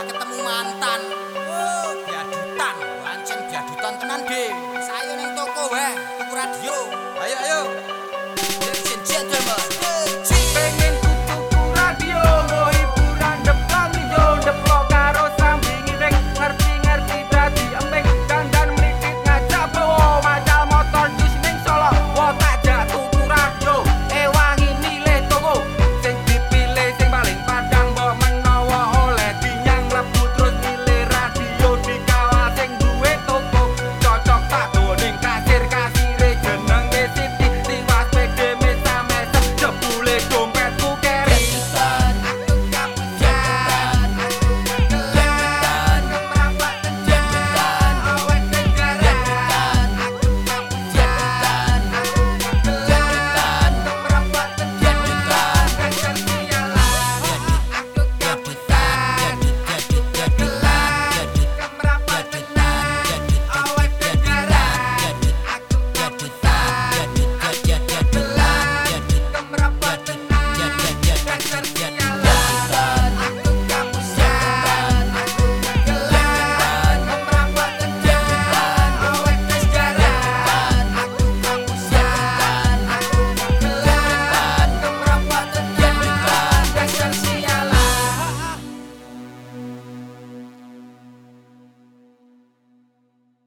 gak ketemu mantan. Oh, diadutan, lancen diadutan tenan ge. Saya ning toko weh, tuku radio. Ayo ayo. Jen, jen, jen.